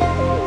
Bye.